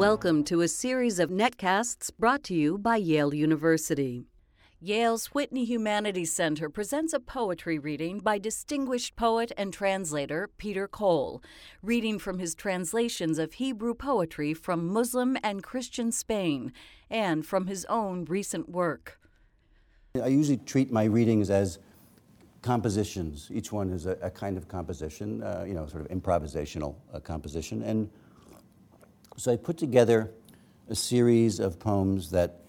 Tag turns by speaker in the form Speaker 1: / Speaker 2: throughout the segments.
Speaker 1: Welcome to a series of netcasts brought to you by Yale University. Yale's Whitney Humanities Center presents a poetry reading by distinguished poet and translator Peter Cole, reading from his translations of Hebrew poetry from Muslim and Christian Spain and from his own recent work.
Speaker 2: I usually treat my readings as compositions. Each one is a, a kind of composition, uh, you know, sort of improvisational uh, composition. And so I put together a series of poems that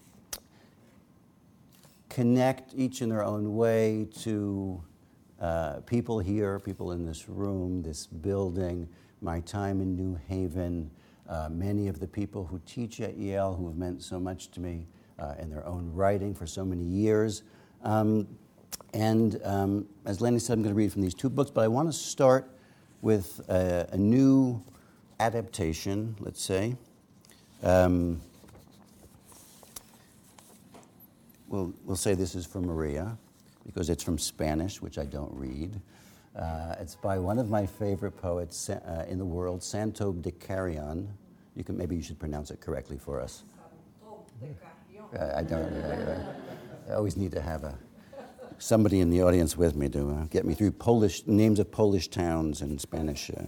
Speaker 2: connect each in their own way to uh, people here, people in this room, this building, my time in New Haven, uh, many of the people who teach at Yale who have meant so much to me uh, in their own writing for so many years. Um, and um, as Lenny said, I'm going to read from these two books, but I want to start with a, a new adaptation, let's say. Um, we'll, we'll say this is from Maria because it's from Spanish, which I don't read. Uh, it's by one of my favorite poets uh, in the world, Santob de Carrion. You can, maybe you should pronounce it correctly for us. Uh, I don't. I always need to have a, somebody in the audience with me to uh, get me through Polish names of Polish towns and Spanish uh,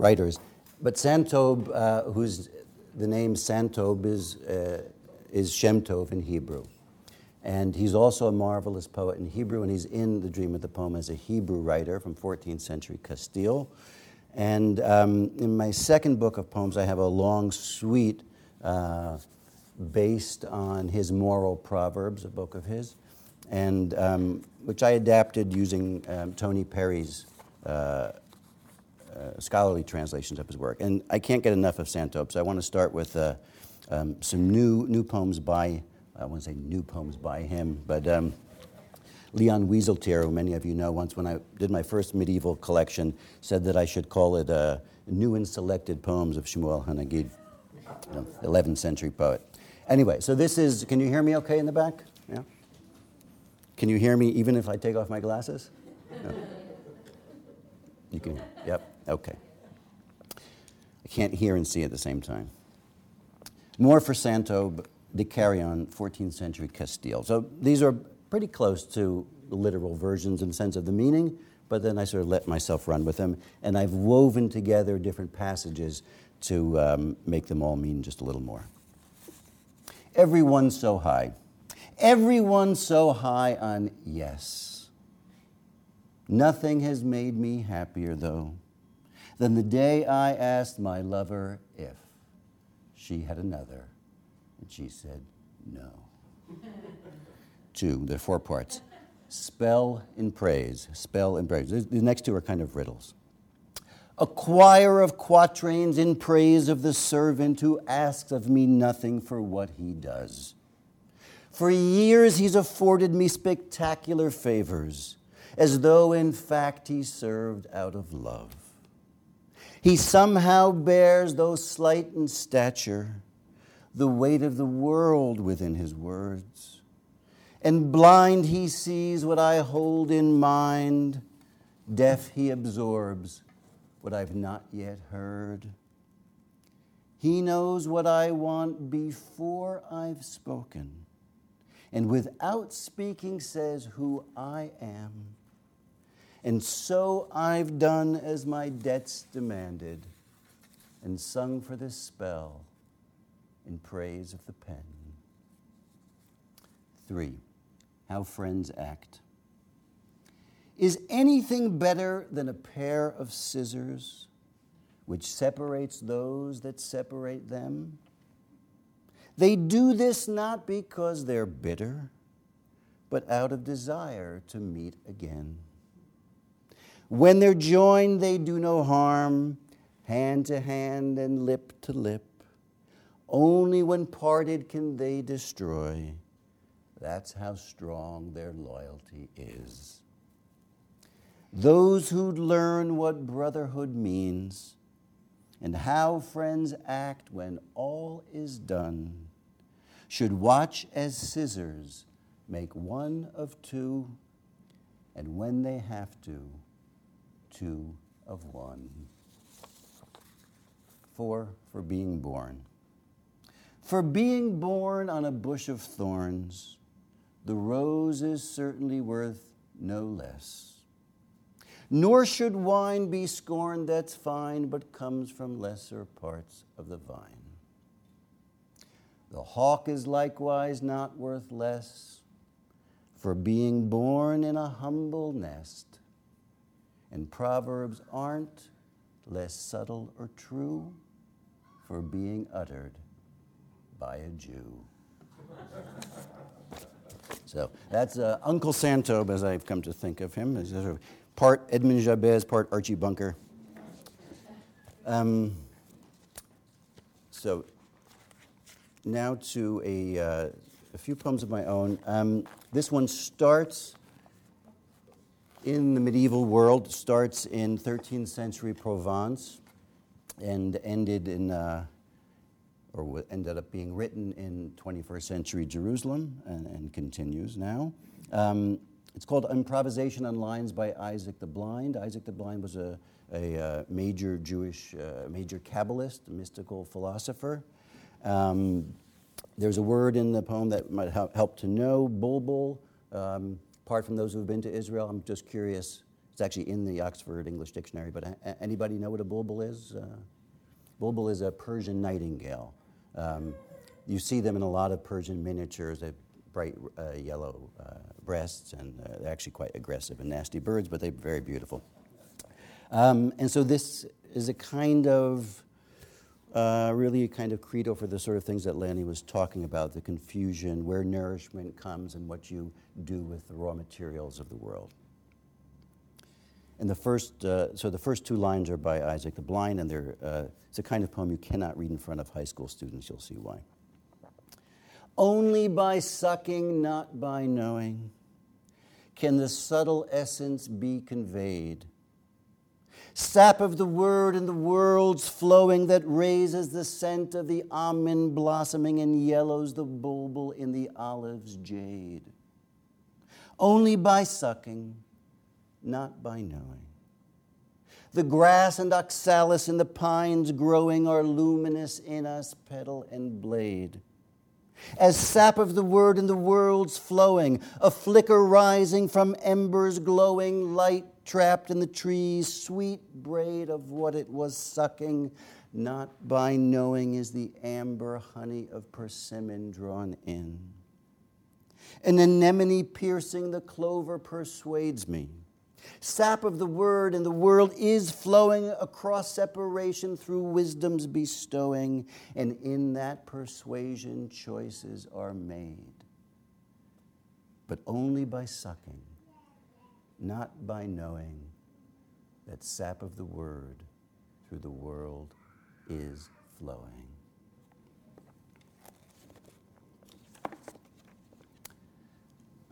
Speaker 2: writers. But Santob, uh, whose the name Santob is is Shem Tov in Hebrew. And he's also a marvelous poet in Hebrew, and he's in The Dream of the Poem as a Hebrew writer from 14th century Castile. And um, in my second book of poems, I have a long suite uh, based on his moral proverbs, a book of his, and um, which I adapted using um, Tony Perry's uh, uh, scholarly translations of his work. And I can't get enough of Santob, so I want to start with uh, um, some new, new poems by, I won't say new poems by him, but um, Leon Wieseltier, who many of you know, once when I did my first medieval collection, said that I should call it uh, New and Selected Poems of Shmuel Hanagid, you know, 11th century poet. Anyway, so this is, can you hear me okay in the back? Yeah? Can you hear me even if I take off my glasses? No. You can, yep, okay. I can't hear and see at the same time. More for Santob de Carrion, 14th century Castile. So these are pretty close to literal versions in sense of the meaning, but then I sort of let myself run with them, and I've woven together different passages to um, make them all mean just a little more. Everyone so high. Everyone so high on yes. Nothing has made me happier, though, than the day I asked my lover if she had another. And she said, no. two, there are four parts. Spell and praise. Spell and praise. The next two are kind of riddles. A choir of quatrains in praise of the servant who asks of me nothing for what he does. For years he's afforded me spectacular favors, as though in fact he served out of love. He somehow bears, though slight in stature, the weight of the world within his words. And blind he sees what I hold in mind, deaf he absorbs what I've not yet heard. He knows what I want before I've spoken, and without speaking says who I am and so I've done as my debts demanded and sung for this spell in praise of the pen. Three, how friends act. Is anything better than a pair of scissors which separates those that separate them? They do this not because they're bitter, but out of desire to meet again. When they're joined, they do no harm, hand to hand and lip to lip. Only when parted can they destroy. That's how strong their loyalty is. Those who learn what brotherhood means and how friends act when all is done should watch as scissors make one of two, and when they have to, two of one. 4 for being born. For being born on a bush of thorns, the rose is certainly worth no less. Nor should wine be scorned that's fine, but comes from lesser parts of the vine. The hawk is likewise not worth less for being born in a humble nest. And proverbs aren't less subtle or true for being uttered by a Jew. so that's uh, Uncle Santob, as I've come to think of him. As sort of part Edmond Jabès, part Archie Bunker. Um, so now to a, uh, a, few poems of my own. Um, this one starts in the medieval world, starts in 13th century Provence, and ended in, uh, or ended up being written in 21st century Jerusalem, and, and continues now. Um, it's called Improvisation on Lines by Isaac the Blind. Isaac the Blind was a, a, uh, major Jewish, uh, major Kabbalist, mystical philosopher. Um, there's a word in the poem that might help to know, bulbul. Um, apart from those who've been to Israel, I'm just curious. It's actually in the Oxford English Dictionary, but anybody know what a bulbul is? Uh, bulbul is a Persian nightingale. Um, you see them in a lot of Persian miniatures. They have bright uh, yellow uh, breasts, and uh, they're actually quite aggressive and nasty birds, but they're very beautiful. Um, and so this is a kind of uh, really a kind of credo for the sort of things that Lanny was talking about the confusion, where nourishment comes, and what you do with the raw materials of the world. And the first, uh, so the first two lines are by Isaac the Blind, and they're, uh, it's a kind of poem you cannot read in front of high school students. You'll see why. Only by sucking, not by knowing, can the subtle essence be conveyed sap of the word and the world's flowing that raises the scent of the almond blossoming and yellows the bulbul in the olive's jade. Only by sucking, not by knowing. The grass and oxalis and the pines growing are luminous in us, petal and blade. As sap of the word and the world's flowing, a flicker rising from embers glowing, light trapped in the trees, sweet braid of what it was sucking, not by knowing is the amber honey of persimmon drawn in. An anemone piercing the clover persuades me. Sap of the word and the world is flowing across separation through wisdom's bestowing, and in that persuasion choices are made. But only by sucking not by knowing that sap of the word through the world is flowing.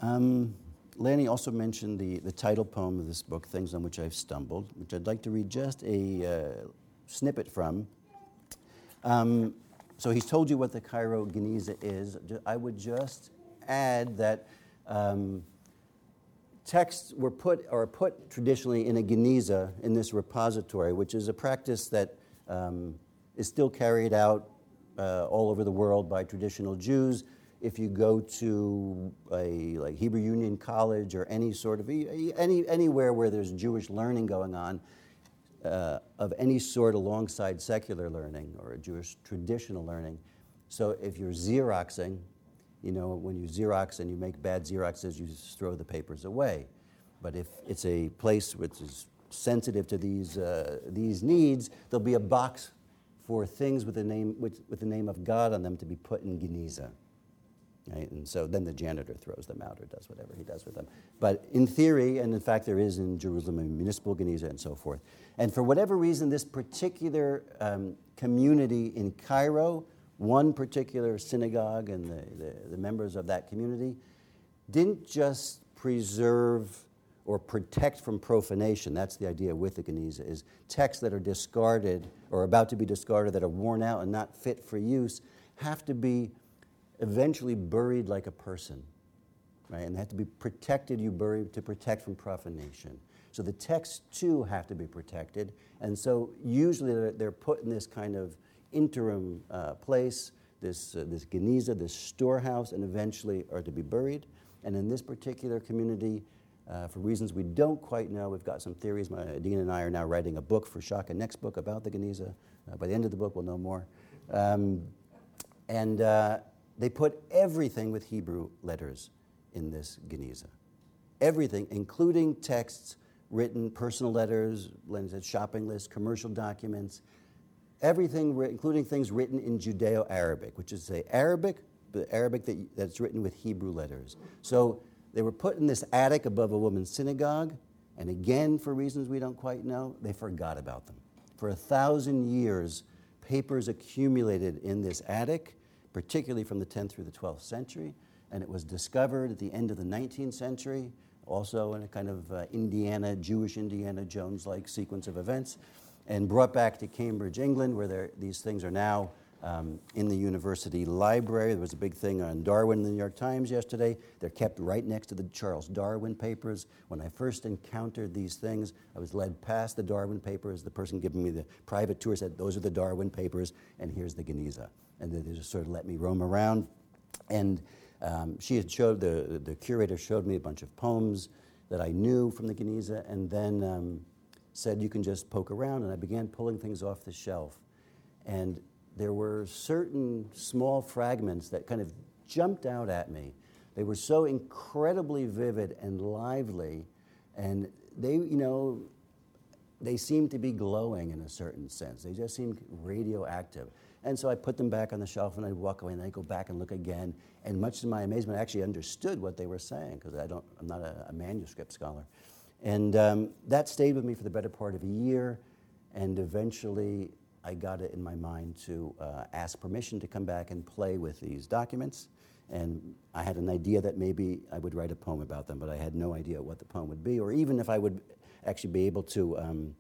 Speaker 2: Um, Lanny also mentioned the, the title poem of this book, Things on Which I've Stumbled, which I'd like to read just a uh, snippet from. Um, so he's told you what the Cairo Geniza is. I would just add that um, texts were put or put traditionally in a Geniza in this repository, which is a practice that um, is still carried out uh, all over the world by traditional Jews. If you go to a like Hebrew Union College or any sort of any anywhere where there's Jewish learning going on, uh, of any sort alongside secular learning or Jewish traditional learning. So if you're Xeroxing, you know, when you Xerox and you make bad Xeroxes, you just throw the papers away. But if it's a place which is sensitive to these, uh, these needs, there'll be a box for things with the, name, with, with the name of God on them to be put in Geniza. Right? And so then the janitor throws them out or does whatever he does with them. But in theory, and in fact there is in Jerusalem a municipal Geniza and so forth. And for whatever reason, this particular um, community in Cairo one particular synagogue and the, the, the, members of that community didn't just preserve or protect from profanation. That's the idea with the Geniza, is texts that are discarded or about to be discarded that are worn out and not fit for use have to be eventually buried like a person, right? And they have to be protected, you bury, to protect from profanation. So the texts too have to be protected. And so usually they're, they're put in this kind of interim uh, place, this, uh, this geniza, this storehouse, and eventually are to be buried. And in this particular community, uh, for reasons we don't quite know, we've got some theories. My, Dean and I are now writing a book for Schocken next book about the Geniza. Uh, by the end of the book, we'll know more. Um, and uh, they put everything with Hebrew letters in this Geniza. Everything, including texts written, personal letters, shopping lists, commercial documents, everything, including things written in Judeo Arabic, which is say Arabic, but Arabic that, that's written with Hebrew letters. So they were put in this attic above a woman's synagogue, and again, for reasons we don't quite know, they forgot about them. For a thousand years, papers accumulated in this attic, particularly from the 10th through the 12th century, and it was discovered at the end of the 19th century, also in a kind of uh, Indiana, Jewish Indiana Jones like sequence of events, and brought back to Cambridge, England, where these things are now um, in the university library. There was a big thing on Darwin in the New York Times yesterday. They're kept right next to the Charles Darwin papers. When I first encountered these things, I was led past the Darwin papers. The person giving me the private tour said, Those are the Darwin papers, and here's the Geniza. And they just sort of let me roam around. And um, she had showed, the, the curator showed me a bunch of poems that I knew from the Geniza, and then um, said, You can just poke around. And I began pulling things off the shelf. And there were certain small fragments that kind of jumped out at me. They were so incredibly vivid and lively, and they, you know, they seemed to be glowing in a certain sense. They just seemed radioactive. And so I put them back on the shelf and I'd walk away and I'd go back and look again. And much to my amazement, I actually understood what they were saying because I don't, I'm not a, a manuscript scholar. And um, that stayed with me for the better part of a year. And eventually I got it in my mind to uh, ask permission to come back and play with these documents. And I had an idea that maybe I would write a poem about them, but I had no idea what the poem would be, or even if I would actually be able to, um,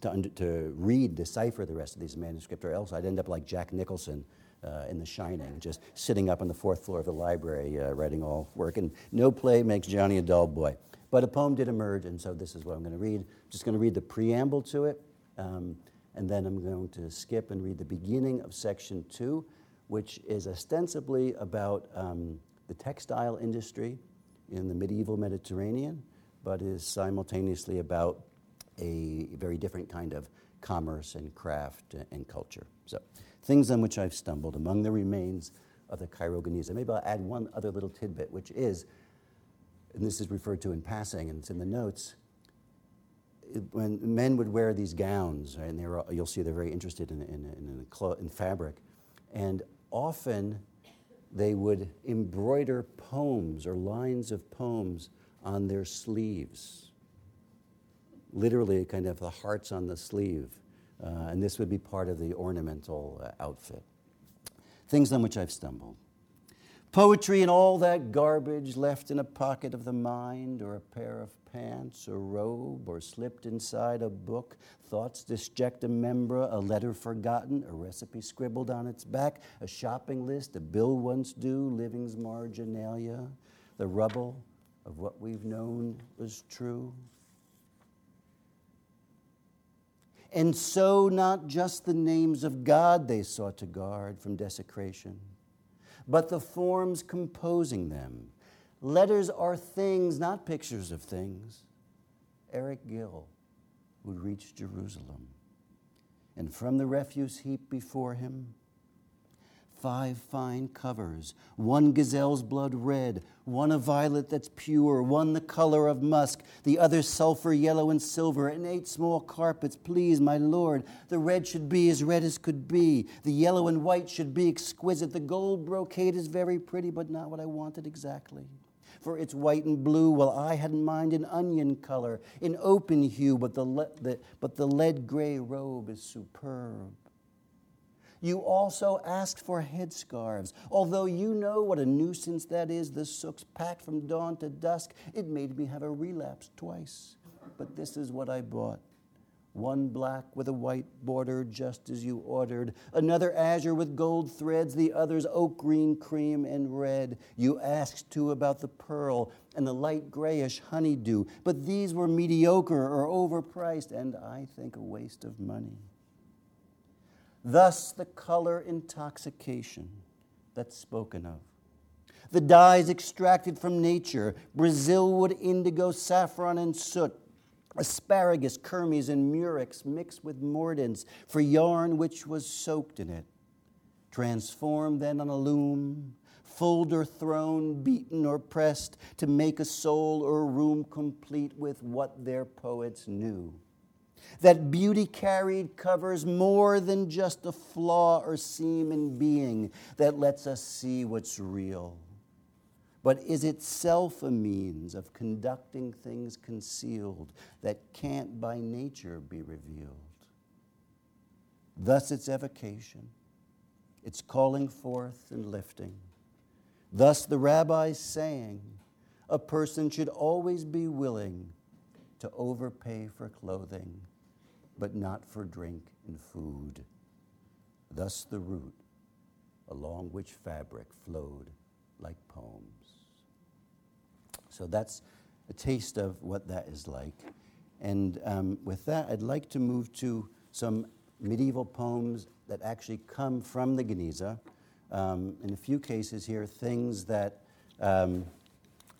Speaker 2: to, under, to read, decipher the rest of these manuscripts, or else I'd end up like Jack Nicholson uh, in The Shining, just sitting up on the fourth floor of the library uh, writing all work. And no play makes Johnny a dull boy. But a poem did emerge, and so this is what I'm going to read. I'm just going to read the preamble to it. Um, and then I'm going to skip and read the beginning of section two, which is ostensibly about um, the textile industry in the medieval Mediterranean, but is simultaneously about a very different kind of commerce and craft and culture. So, things on which I've stumbled among the remains of the Cairo Geniza. Maybe I'll add one other little tidbit, which is, and this is referred to in passing and it's in the notes, when men would wear these gowns, right, and they're, you'll see they're very interested in, in, in, clo- in fabric, and often they would embroider poems or lines of poems on their sleeves. Literally, kind of the hearts on the sleeve. Uh, and this would be part of the ornamental uh, outfit. Things on which I've stumbled. Poetry and all that garbage left in a pocket of the mind or a pair of pants, or robe, or slipped inside a book, thoughts disjecta membra a letter forgotten, a recipe scribbled on its back, a shopping list, a bill once due, living's marginalia, the rubble of what we've known was true. And so, not just the names of God they sought to guard from desecration, but the forms composing them Letters are things, not pictures of things. Eric Gill would reach Jerusalem, and from the refuse heap before him, five fine covers one gazelle's blood red, one a violet that's pure, one the color of musk, the other sulfur yellow and silver, and eight small carpets. Please, my lord, the red should be as red as could be, the yellow and white should be exquisite, the gold brocade is very pretty, but not what I wanted exactly for it's white and blue, while I had in mind an onion color, an open hue, but the, le- the, but the lead gray robe is superb. You also asked for headscarves. Although you know what a nuisance that is, the sook's packed from dawn to dusk, it made me have a relapse twice. But this is what I bought one black with a white border, just as you ordered, another azure with gold threads, the others oak green, cream, and red. You asked too about the pearl and the light grayish honeydew, but these were mediocre or overpriced, and I think a waste of money. Thus, the color intoxication that's spoken of. The dyes extracted from nature, Brazilwood, indigo, saffron, and soot, asparagus, kermes, and murex mixed with mordants for yarn which was soaked in it. Transformed then on a loom, fulled or thrown, beaten or pressed, to make a soul or room complete with what their poets knew. That beauty carried covers more than just a flaw or seam in being that lets us see what's real but is itself a means of conducting things concealed that can't by nature be revealed. Thus, its evocation, its calling forth and lifting. Thus, the rabbis saying, a person should always be willing to overpay for clothing, but not for drink and food. Thus, the root along which fabric flowed like poems. So that's a taste of what that is like. And um, with that, I'd like to move to some medieval poems that actually come from the Geniza. Um, in a few cases here, things that, um,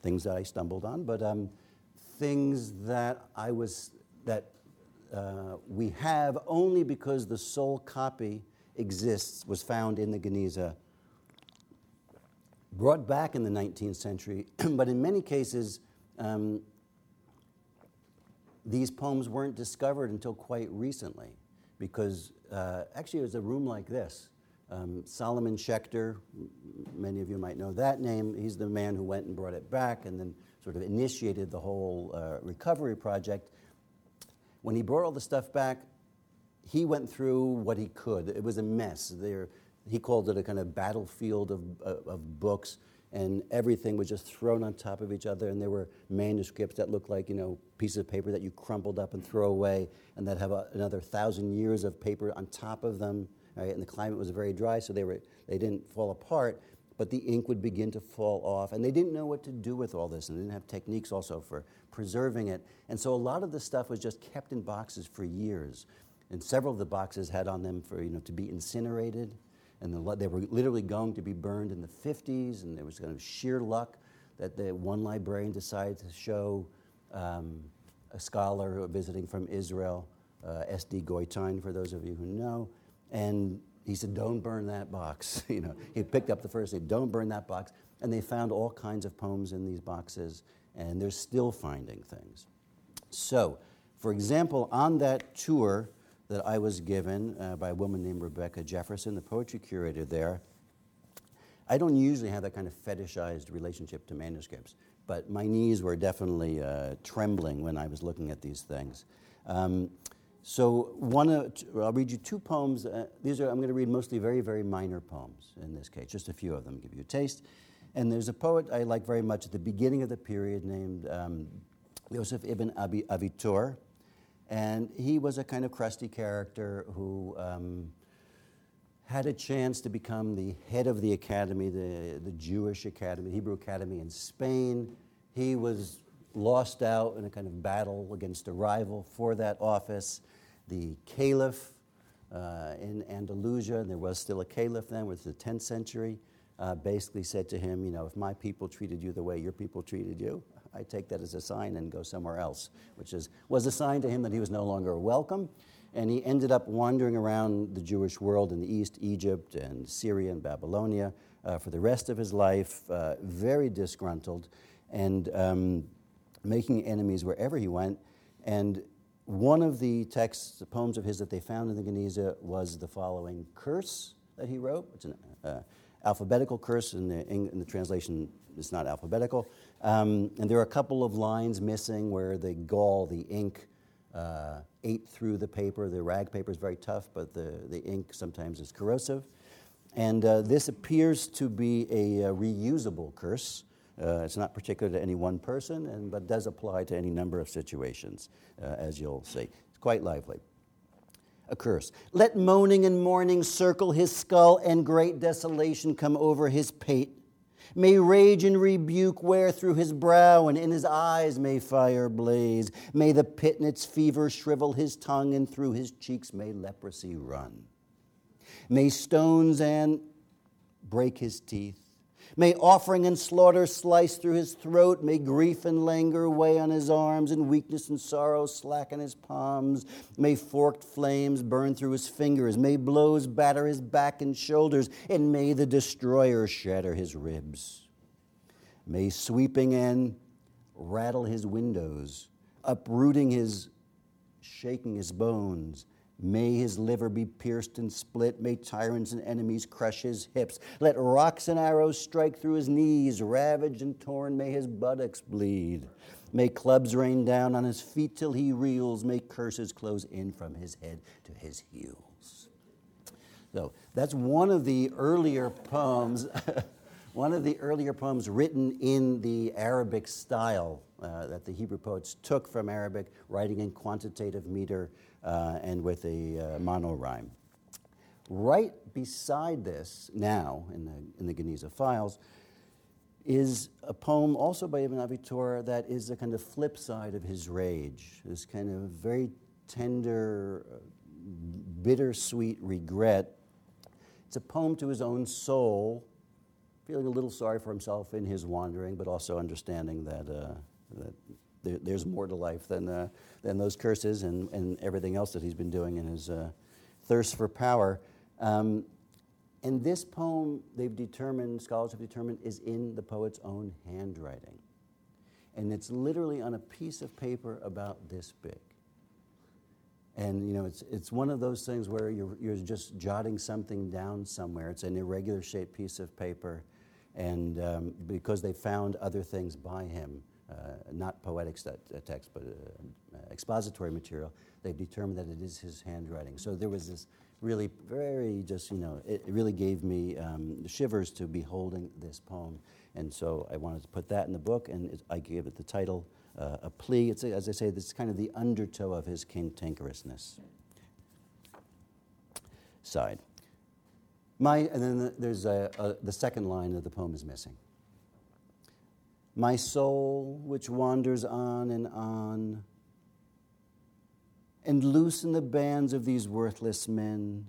Speaker 2: things that I stumbled on, but um, things that I was, that uh, we have only because the sole copy exists, was found in the Geniza brought back in the 19th century, but in many cases, um, these poems weren't discovered until quite recently because uh, actually it was a room like this. Um, Solomon Schechter, many of you might know that name, he's the man who went and brought it back and then sort of initiated the whole uh, recovery project. When he brought all the stuff back, he went through what he could. It was a mess. There, he called it a kind of battlefield of, uh, of books, and everything was just thrown on top of each other. And there were manuscripts that looked like, you know, pieces of paper that you crumpled up and throw away, and that have a, another thousand years of paper on top of them. Right? And the climate was very dry, so they, were, they didn't fall apart, but the ink would begin to fall off. And they didn't know what to do with all this, and they didn't have techniques also for preserving it. And so a lot of the stuff was just kept in boxes for years. And several of the boxes had on them for, you know, to be incinerated and the, they were literally going to be burned in the 50s, and there was kind of sheer luck that the one librarian decided to show um, a scholar visiting from Israel, uh, S.D. Goitein, for those of you who know, and he said, "Don't burn that box." you know, he picked up the first he said, "Don't burn that box," and they found all kinds of poems in these boxes, and they're still finding things. So, for example, on that tour that I was given uh, by a woman named Rebecca Jefferson, the poetry curator there. I don't usually have that kind of fetishized relationship to manuscripts, but my knees were definitely uh, trembling when I was looking at these things. Um, so one, uh, I'll read you two poems. Uh, these are I'm going to read mostly very very minor poems in this case, just a few of them give you a taste. And there's a poet I like very much at the beginning of the period named um, Yosef ibn Abi Avitur. And he was a kind of crusty character who um, had a chance to become the head of the academy, the, the Jewish academy, Hebrew academy in Spain. He was lost out in a kind of battle against a rival for that office. The caliph uh, in Andalusia, and there was still a caliph then, was the 10th century, uh, basically said to him, you know, if my people treated you the way your people treated you, I take that as a sign and go somewhere else, which is, was a sign to him that he was no longer welcome. And he ended up wandering around the Jewish world in the East, Egypt and Syria and Babylonia uh, for the rest of his life, uh, very disgruntled and um, making enemies wherever he went. And one of the texts, the poems of his that they found in the Geniza was the following curse that he wrote. It's an uh, alphabetical curse in the, in the translation it's not alphabetical. Um, and there are a couple of lines missing where the gall, the ink, uh, ate through the paper. The rag paper is very tough, but the, the ink sometimes is corrosive. And uh, this appears to be a, a reusable curse. Uh, it's not particular to any one person, and, but does apply to any number of situations, uh, as you'll see. It's quite lively. A curse. Let moaning and mourning circle his skull, and great desolation come over his pate. May rage and rebuke wear through his brow, and in his eyes may fire blaze. May the pit in its fever shrivel his tongue, and through his cheeks may leprosy run. May stones and break his teeth. May offering and slaughter slice through his throat. May grief and languor weigh on his arms, and weakness and sorrow slacken his palms. May forked flames burn through his fingers. May blows batter his back and shoulders, and may the destroyer shatter his ribs. May sweeping and rattle his windows, uprooting his, shaking his bones May his liver be pierced and split. May tyrants and enemies crush his hips. Let rocks and arrows strike through his knees. Ravaged and torn, may his buttocks bleed. May clubs rain down on his feet till he reels. May curses close in from his head to his heels. So that's one of the earlier poems, one of the earlier poems written in the Arabic style uh, that the Hebrew poets took from Arabic, writing in quantitative meter and with a uh, monorhyme. Right beside this, now in the, in the Geniza files, is a poem also by Ibn Avitor that is a kind of flip side of his rage, this kind of very tender, uh, bittersweet regret. It's a poem to his own soul, feeling a little sorry for himself in his wandering, but also understanding that, uh, that there, there's more to life than, uh, than those curses and, and everything else that he's been doing in his uh, thirst for power. Um, and this poem, they've determined, scholars have determined, is in the poet's own handwriting. And it's literally on a piece of paper about this big. And you know, it's, it's one of those things where you're, you're just jotting something down somewhere. It's an irregular shaped piece of paper. And um, because they found other things by him, not poetic uh, text, but uh, expository material, they've determined that it is his handwriting. So there was this really very just, you know, it, really gave me um, shivers to be holding this poem. And so I wanted to put that in the book, and it, I gave it the title, uh, A Plea. It's, as I say, this is kind of the undertow of his cantankerousness side. My, and then the, there's a, a, the second line of the poem is missing. My soul, which wanders on and on, and loosen the bands of these worthless men.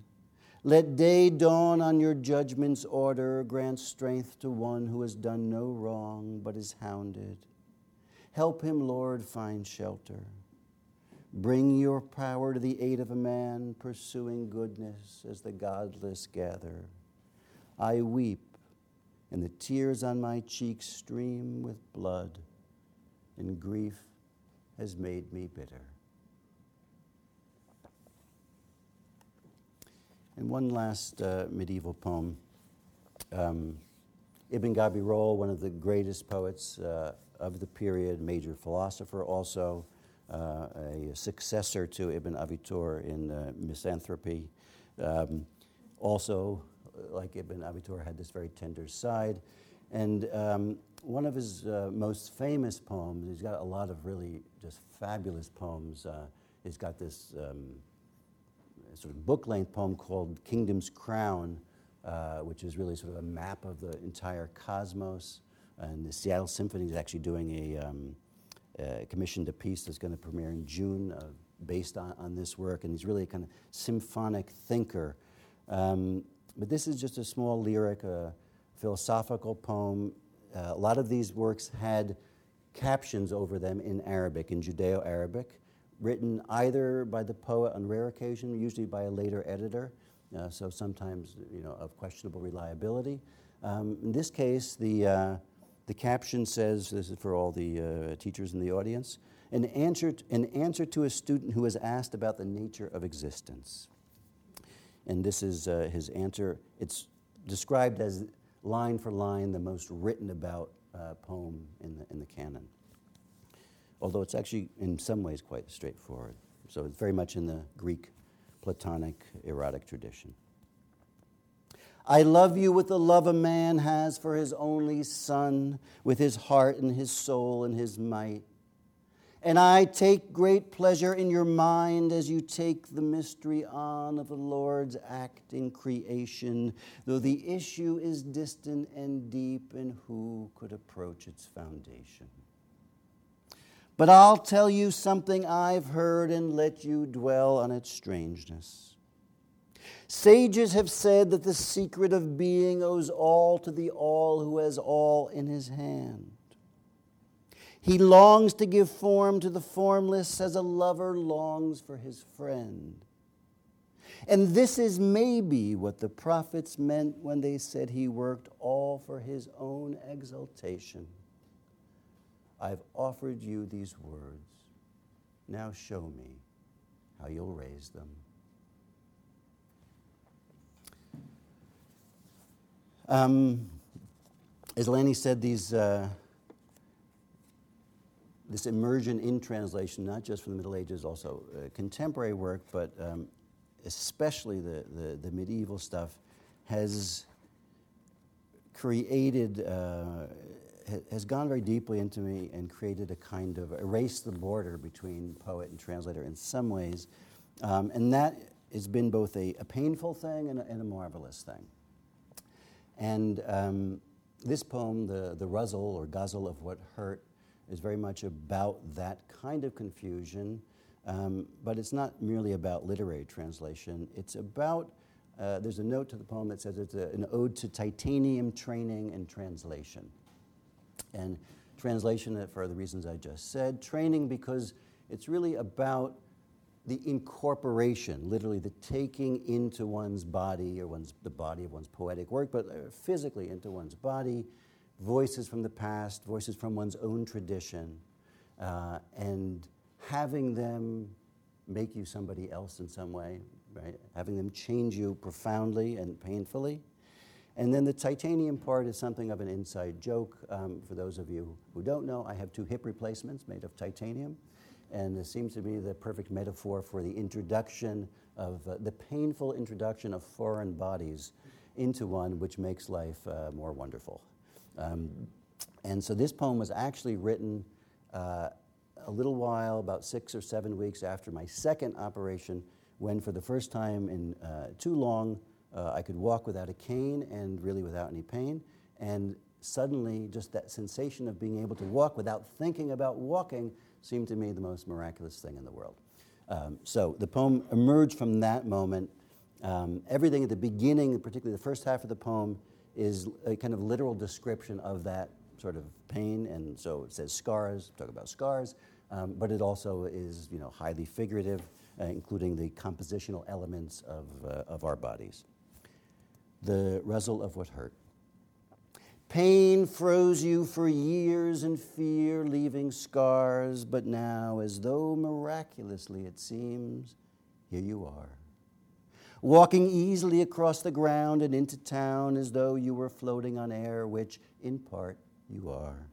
Speaker 2: Let day dawn on your judgment's order, grant strength to one who has done no wrong but is hounded. Help him, Lord, find shelter. Bring your power to the aid of a man pursuing goodness as the godless gather. I weep and the tears on my cheeks stream with blood, and grief has made me bitter. And one last uh, medieval poem. Um, Ibn Gabirol, one of the greatest poets uh, of the period, major philosopher, also uh, a successor to Ibn Avitor in uh, misanthropy. Um, also like Ibn Abitur, had this very tender side. And um, one of his uh, most famous poems, he's got a lot of really just fabulous poems. Uh, he's got this um, sort of book length poem called Kingdom's Crown, uh, which is really sort of a map of the entire cosmos. And the Seattle Symphony is actually doing a, um, commissioned a piece that's going to premiere in June uh, based on, on this work. And he's really a kind of symphonic thinker. Um, but this is just a small lyric, a philosophical poem. Uh, a lot of these works had captions over them in Arabic, in Judeo Arabic, written either by the poet on rare occasion, usually by a later editor, uh, so sometimes you know, of questionable reliability. Um, in this case, the, uh, the caption says this is for all the uh, teachers in the audience an answer, t- an answer to a student who has asked about the nature of existence and this is uh, his answer. It's described as line for line the most written about uh, poem in the, in the canon. Although it's actually, in some ways, quite straightforward. So it's very much in the Greek Platonic erotic tradition. I love you with the love a man has for his only son, with his heart and his soul and his might. And I take great pleasure in your mind as you take the mystery on of the Lord's act in creation, though the issue is distant and deep, and who could approach its foundation? But I'll tell you something I've heard and let you dwell on its strangeness. Sages have said that the secret of being owes all to the all who has all in his hand. He longs to give form to the formless as a lover longs for his friend. And this is maybe what the prophets meant when they said he worked all for his own exaltation. I've offered you these words. Now show me how you'll raise them. Um, as Lanny said, these. Uh, this immersion in translation, not just from the Middle Ages, also uh, contemporary work, but um, especially the, the, the, medieval stuff, has created, uh, has gone very deeply into me and created a kind of, erased the border between poet and translator in some ways. Um, and that has been both a, a painful thing and a, and a, marvelous thing. And um, this poem, the, the Ghazal or Guzzle of What Hurt, is very much about that kind of confusion, um, but it's not merely about literary translation. It's about, uh, there's a note to the poem that says it's a, an ode to titanium training and translation. And translation for the reasons I just said, training because it's really about the incorporation, literally the taking into one's body or one's, the body of one's poetic work, but uh, physically into one's body, voices from the past, voices from one's own tradition, uh, and having them make you somebody else in some way, right? Having them change you profoundly and painfully. And then the titanium part is something of an inside joke. Um, for those of you who don't know, I have two hip replacements made of titanium. And it seems to be the perfect metaphor for the introduction of uh, the painful introduction of foreign bodies into one which makes life uh, more wonderful. Um, and so this poem was actually written uh, a little while, about six or seven weeks after my second operation, when for the first time in uh, too long, uh, I could walk without a cane and really without any pain. And suddenly, just that sensation of being able to walk without thinking about walking seemed to me the most miraculous thing in the world. Um, so the poem emerged from that moment. Um, everything at the beginning, particularly the first half of the poem, is a kind of literal description of that sort of pain. And so it says scars, talk about scars, um, but it also is you know, highly figurative, uh, including the compositional elements of, uh, of our bodies. The Ghazal of what hurt. Pain froze you for years in fear, leaving scars, but now, as though miraculously it seems, here you are walking easily across the ground and into town as though you were floating on air, which in part you are.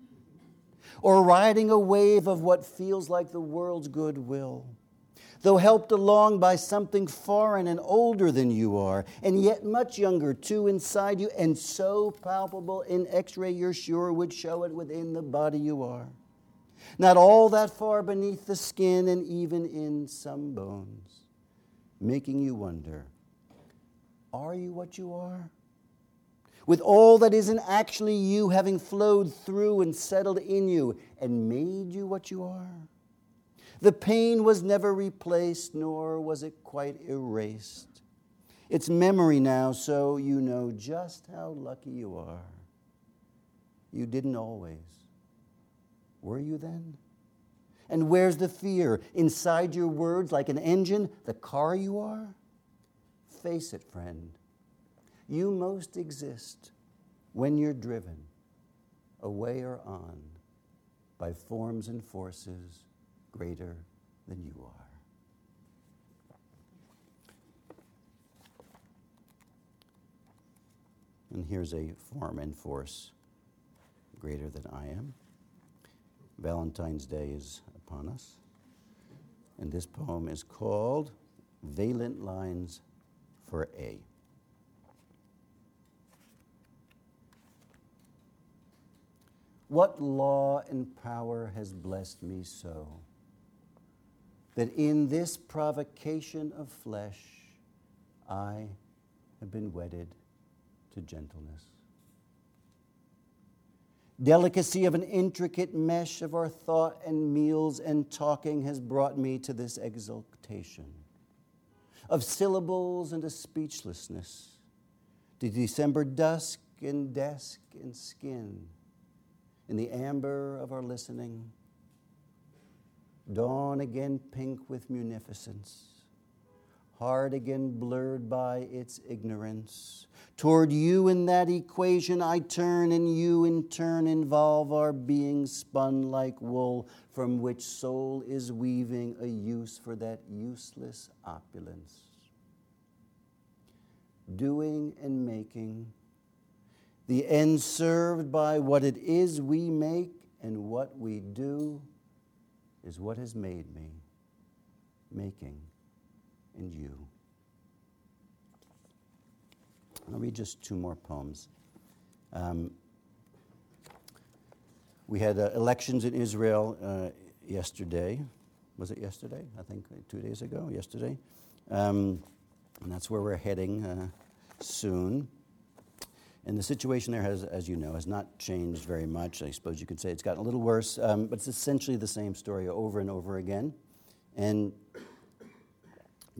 Speaker 2: Or riding a wave of what feels like the world's goodwill, though helped along by something foreign and older than you are, and yet much younger too inside you, and so palpable in x ray you're sure would show it within the body you are. Not all that far beneath the skin, and even in some bones, making you wonder are you what you are? With all that isn't actually you having flowed through and settled in you and made you what you are? The pain was never replaced, nor was it quite erased. It's memory now, so you know just how lucky you are. You didn't always. Were you then? And where's the fear? Inside your words, like an engine, the car you are? Face it, friend. You most exist when you're driven away or on by forms and forces greater than you are. And here's a form and force greater than I am. Valentine's Day is upon us. And this poem is called Valent Lines for A. What law and power has blessed me so? that in this provocation of flesh, I have been wedded to gentleness. Delicacy of an intricate mesh of our thought and meals and talking has brought me to this exaltation. Of syllables and a speechlessness, to December dusk and desk and skin, in the amber of our listening, dawn again pink with munificence heart again blurred by its ignorance. Toward you in that equation I turn, and you in turn involve our being spun like wool, from which soul is weaving a use for that useless opulence. Doing and making, the end served by what it is we make and what we do is what has made me making and you. I'll read just two more poems. Um, we had uh, elections in Israel uh, yesterday. Was it yesterday? I think two days ago, yesterday. Um, and that's where we're heading uh, soon. And the situation there has, as you know, has not changed very much. I suppose you could say it's gotten a little worse, um, but it's essentially the same story over and over again. And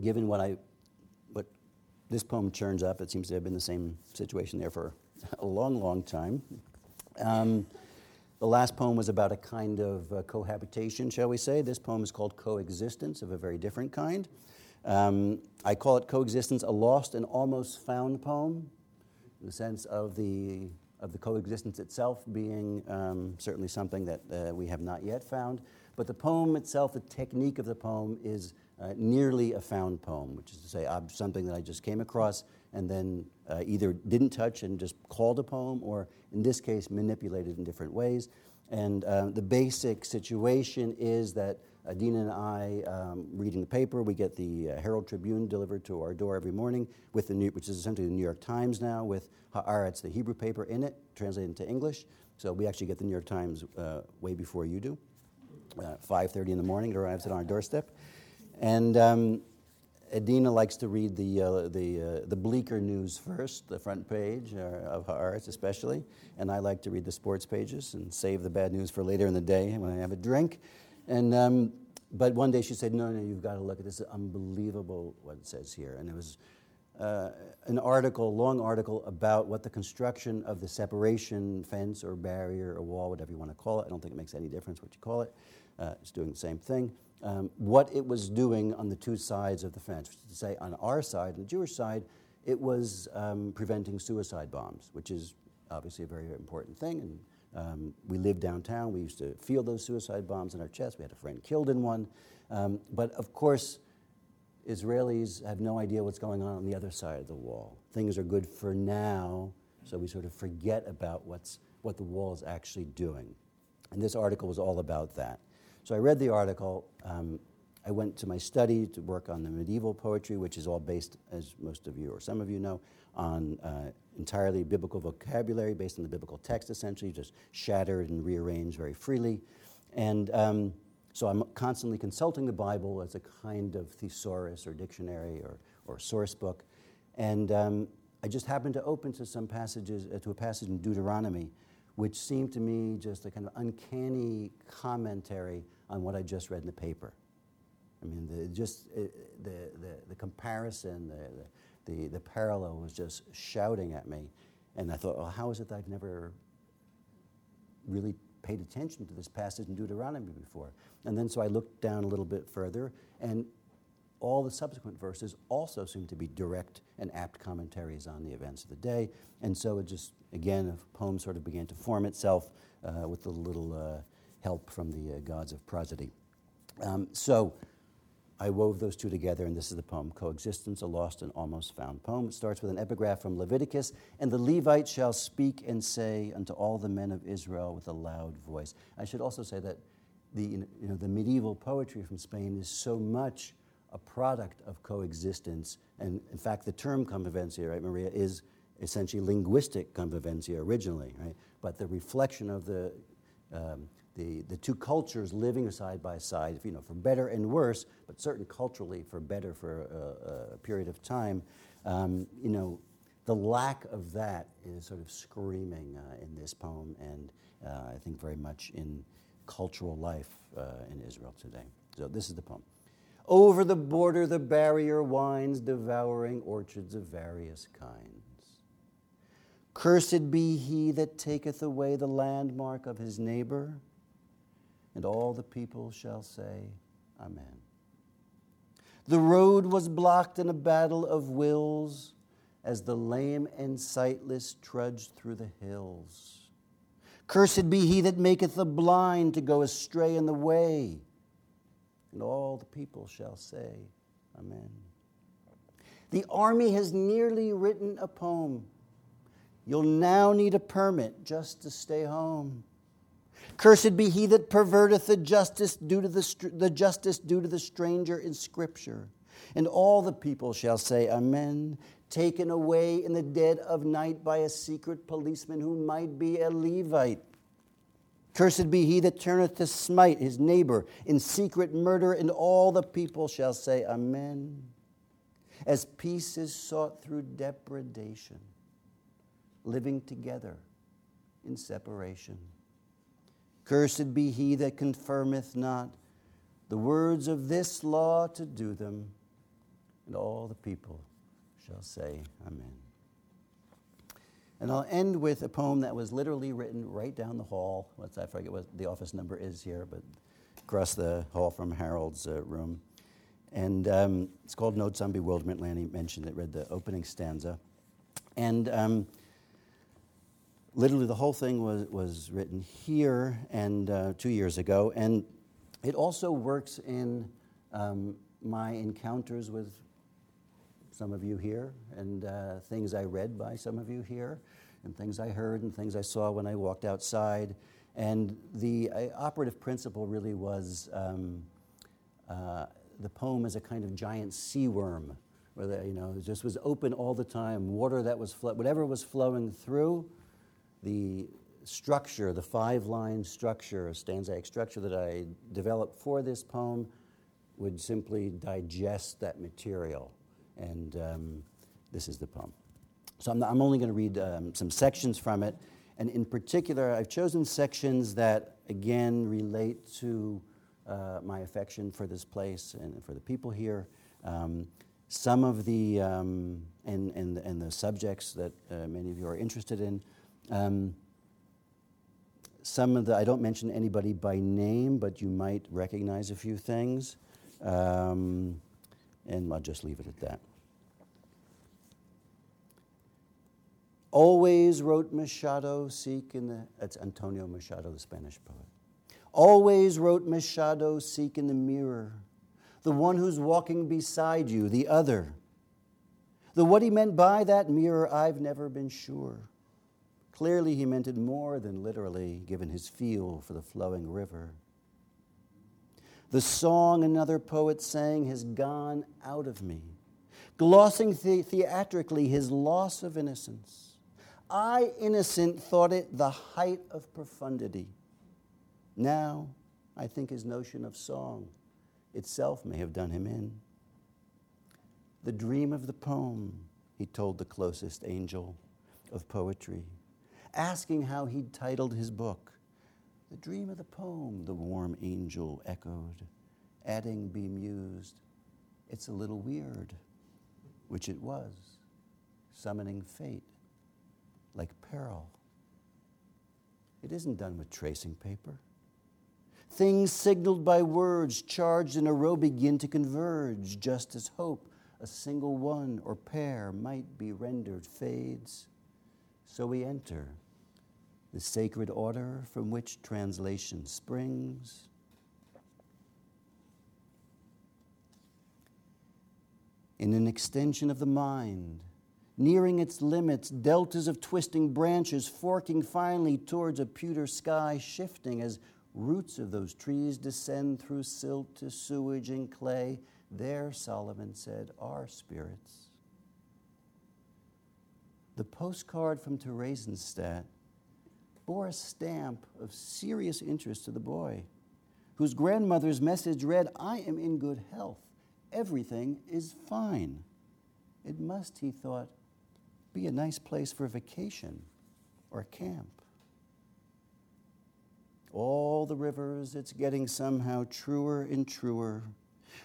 Speaker 2: given what I, what this poem churns up, it seems to have been the same situation there for a long, long time. Um, the last poem was about a kind of uh, cohabitation, shall we say. This poem is called Coexistence, of a very different kind. Um, I call it Coexistence, a lost and almost found poem, in the sense of the, of the coexistence itself being um, certainly something that uh, we have not yet found. But the poem itself, the technique of the poem, is uh, nearly a found poem, which is to say, uh, something that I just came across and then uh, either didn't touch and just called a poem, or in this case, manipulated in different ways. And uh, the basic situation is that Adina and I, um, reading the paper, we get the uh, Herald Tribune delivered to our door every morning, with the New, which is essentially the New York Times now, with Haaretz, the Hebrew paper, in it, translated into English. So we actually get the New York Times uh, way before you do. 5.30 in the morning, it arrives at our doorstep. And um, Adina likes to read the, uh, the, uh, the bleaker news first, the front page uh, of Haaretz especially, and I like to read the sports pages and save the bad news for later in the day when I have a drink. And, um, but one day she said, no, no, you've got to look at this. It's unbelievable what it says here. And it was uh, an article, long article, about what the construction of the separation fence or barrier or wall, whatever you want to call it, I don't think it makes any difference what you call it, uh, it's doing the same thing, um, what it was doing on the two sides of the fence. To say, on our side, on the Jewish side, it was um, preventing suicide bombs, which is obviously a very important thing. And um, we lived downtown. We used to feel those suicide bombs in our chest. We had a friend killed in one. Um, but of course, Israelis have no idea what's going on on the other side of the wall. Things are good for now, so we sort of forget about what's, what the wall is actually doing. And this article was all about that. So I read the article. Um, I went to my study to work on the medieval poetry, which is all based, as most of you or some of you know, on uh, entirely biblical vocabulary based on the biblical text, essentially, just shattered and rearranged very freely. And um, so I'm constantly consulting the Bible as a kind of thesaurus or dictionary or, or source book. And um, I just happened to open to some passages, uh, to a passage in Deuteronomy, which seemed to me just a kind of uncanny commentary on what I just read in the paper. I mean, the, just uh, the, the, the comparison, the, the, the parallel was just shouting at me. And I thought, well, how is it that I've never really paid attention to this passage in Deuteronomy before? And then so I looked down a little bit further, and all the subsequent verses also seem to be direct and apt commentaries on the events of the day. And so it just, again, a poem sort of began to form itself uh, with a little uh, help from the uh, gods of prosody. Um, so I wove those two together, and this is the poem Coexistence, a lost and almost found poem. It starts with an epigraph from Leviticus And the Levite shall speak and say unto all the men of Israel with a loud voice. I should also say that the, you know, the medieval poetry from Spain is so much a product of coexistence. And in fact, the term convivencia, right, Maria, is essentially linguistic convivencia originally, right? But the reflection of the um, the, the two cultures living side by side, you know, for better and worse, but certainly culturally for better for a, a period of time, um, you know, the lack of that is sort of screaming uh, in this poem and uh, I think very much in cultural life uh, in Israel today. So this is the poem. Over the border, the barrier winds, devouring orchards of various kinds. Cursed be he that taketh away the landmark of his neighbor, and all the people shall say, Amen. The road was blocked in a battle of wills as the lame and sightless trudged through the hills. Cursed be he that maketh the blind to go astray in the way and all the people shall say, Amen. The army has nearly written a poem. You'll now need a permit just to stay home. Cursed be he that perverteth the justice due to the, the justice due to the stranger in Scripture. And all the people shall say, Amen. Taken away in the dead of night by a secret policeman who might be a Levite. Cursed be he that turneth to smite his neighbor in secret murder, and all the people shall say, Amen. As peace is sought through depredation, living together in separation. Cursed be he that confirmeth not the words of this law to do them, and all the people shall say, Amen. And I'll end with a poem that was literally written right down the hall. What's I forget what the office number is here, but across the hall from Harold's uh, room. And um, it's called Notes on Bewilderment. Lanny mentioned it, read the opening stanza. And um, literally the whole thing was, was written here and uh, two years ago. And it also works in um, my encounters with some of you here, and uh, things I read by some of you here, and things I heard and things I saw when I walked outside. And the uh, operative principle really was um, uh, the poem is a kind of giant sea worm, where the, you know it just was open all the time. Water that was flo- whatever was flowing through, the structure, the five-line structure, stanzaic structure that I developed for this poem, would simply digest that material and um, this is the poem. So I'm, I'm only going to read um, some sections from it, and in particular, I've chosen sections that, again, relate to uh, my affection for this place and for the people here. Um, some of the, um, and, and, and the subjects that uh, many of you are interested in. Um, some of the, I don't mention anybody by name, but you might recognize a few things. Um, and I'll just leave it at that. Always wrote Machado, seek in the, that's Antonio Machado, the Spanish poet. Always wrote Machado, seek in the mirror, the one who's walking beside you, the other. The what he meant by that mirror, I've never been sure. Clearly, he meant it more than literally, given his feel for the flowing river. The song another poet sang has gone out of me, glossing the- theatrically his loss of innocence. I, innocent, thought it the height of profundity. Now, I think his notion of song itself may have done him in. The dream of the poem, he told the closest angel of poetry, asking how he'd titled his book. The dream of the poem, the warm angel echoed, adding, bemused, it's a little weird, which it was, summoning fate like peril. It isn't done with tracing paper. Things signaled by words charged in a row begin to converge, just as hope, a single one or pair, might be rendered fades. So we enter the sacred order from which translation springs. In an extension of the mind, nearing its limits, deltas of twisting branches forking finally towards a pewter sky, shifting as roots of those trees descend through silt to sewage and clay. There, Solomon said, are spirits. The postcard from Theresienstadt bore a stamp of serious interest to the boy, whose grandmother's message read, I am in good health. Everything is fine. It must, he thought, be a nice place for vacation or camp. All the rivers, it's getting somehow truer and truer,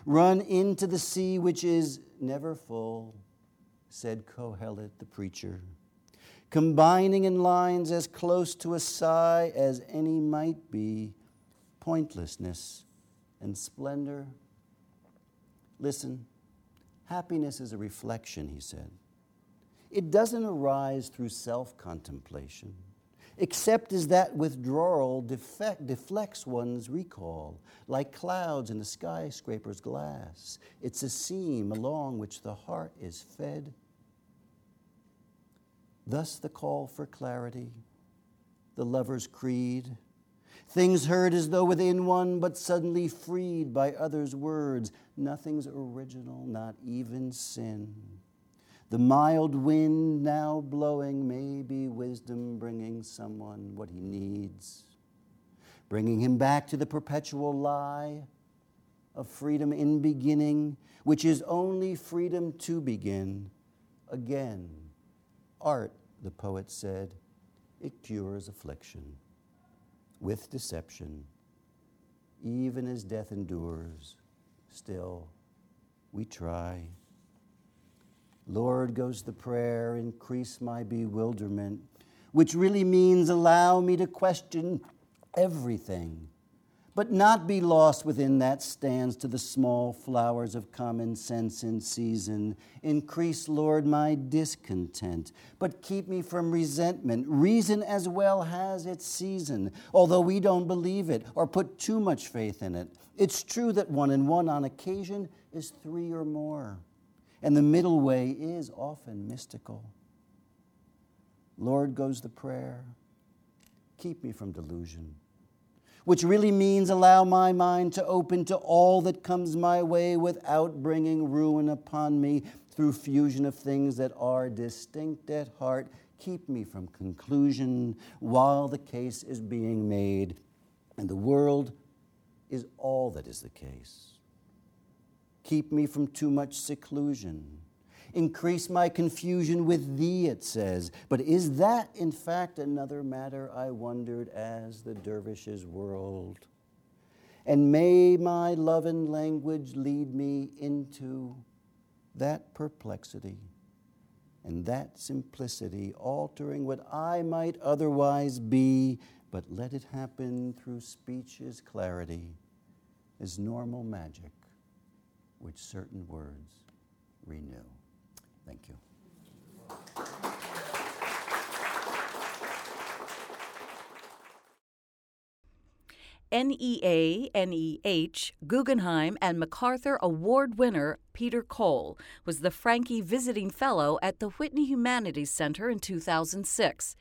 Speaker 2: run into the sea which is never full, said Kohelet the preacher, combining in lines as close to a sigh as any might be, pointlessness and splendor. Listen, happiness is a reflection, he said. It doesn't arise through self contemplation, except as that withdrawal defect, deflects one's recall, like clouds in a skyscraper's glass. It's a seam along which the heart is fed. Thus, the call for clarity, the lover's creed, things heard as though within one, but suddenly freed by others' words. Nothing's original, not even sin. The mild wind now blowing may be wisdom bringing someone what he needs, bringing him back to the perpetual lie of freedom in beginning, which is only freedom to begin again. Art, the poet said, it cures affliction with deception. Even as death endures, still we try. Lord, goes the prayer, increase my bewilderment, which really means allow me to question everything, but not be lost within that stands to the small flowers of common sense in season. Increase, Lord, my discontent, but keep me from resentment. Reason as well has its season, although we don't believe it or put too much faith in it. It's true that one and one on occasion is three or more and the middle way is often mystical. Lord goes the prayer, keep me from delusion, which really means allow my mind to open to all that comes my way without bringing ruin upon me through fusion of things that are distinct at heart. Keep me from conclusion while the case is being made, and the world is all that is the case. Keep me from too much seclusion. Increase my confusion with thee, it says. But is that, in fact, another matter I wondered as the dervishes whirled? And may my love and language lead me into that perplexity and that simplicity, altering what I might otherwise be, but let it happen through speech's clarity, is normal magic which certain words renew. Thank you.
Speaker 1: NEA, NEH, Guggenheim, and MacArthur Award winner Peter Cole was the Franke Visiting Fellow at the Whitney Humanities Center in 2006.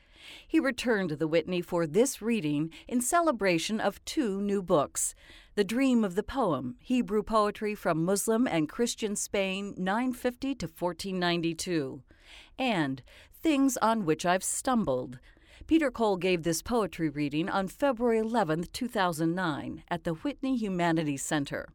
Speaker 1: He returned to the Whitney for this reading in celebration of two new books the Dream of the Poem, Hebrew Poetry from Muslim and Christian Spain 950 to 1492, and Things on Which I've Stumbled. Peter Cole gave this poetry reading on February 11, 2009, at the Whitney Humanities Center.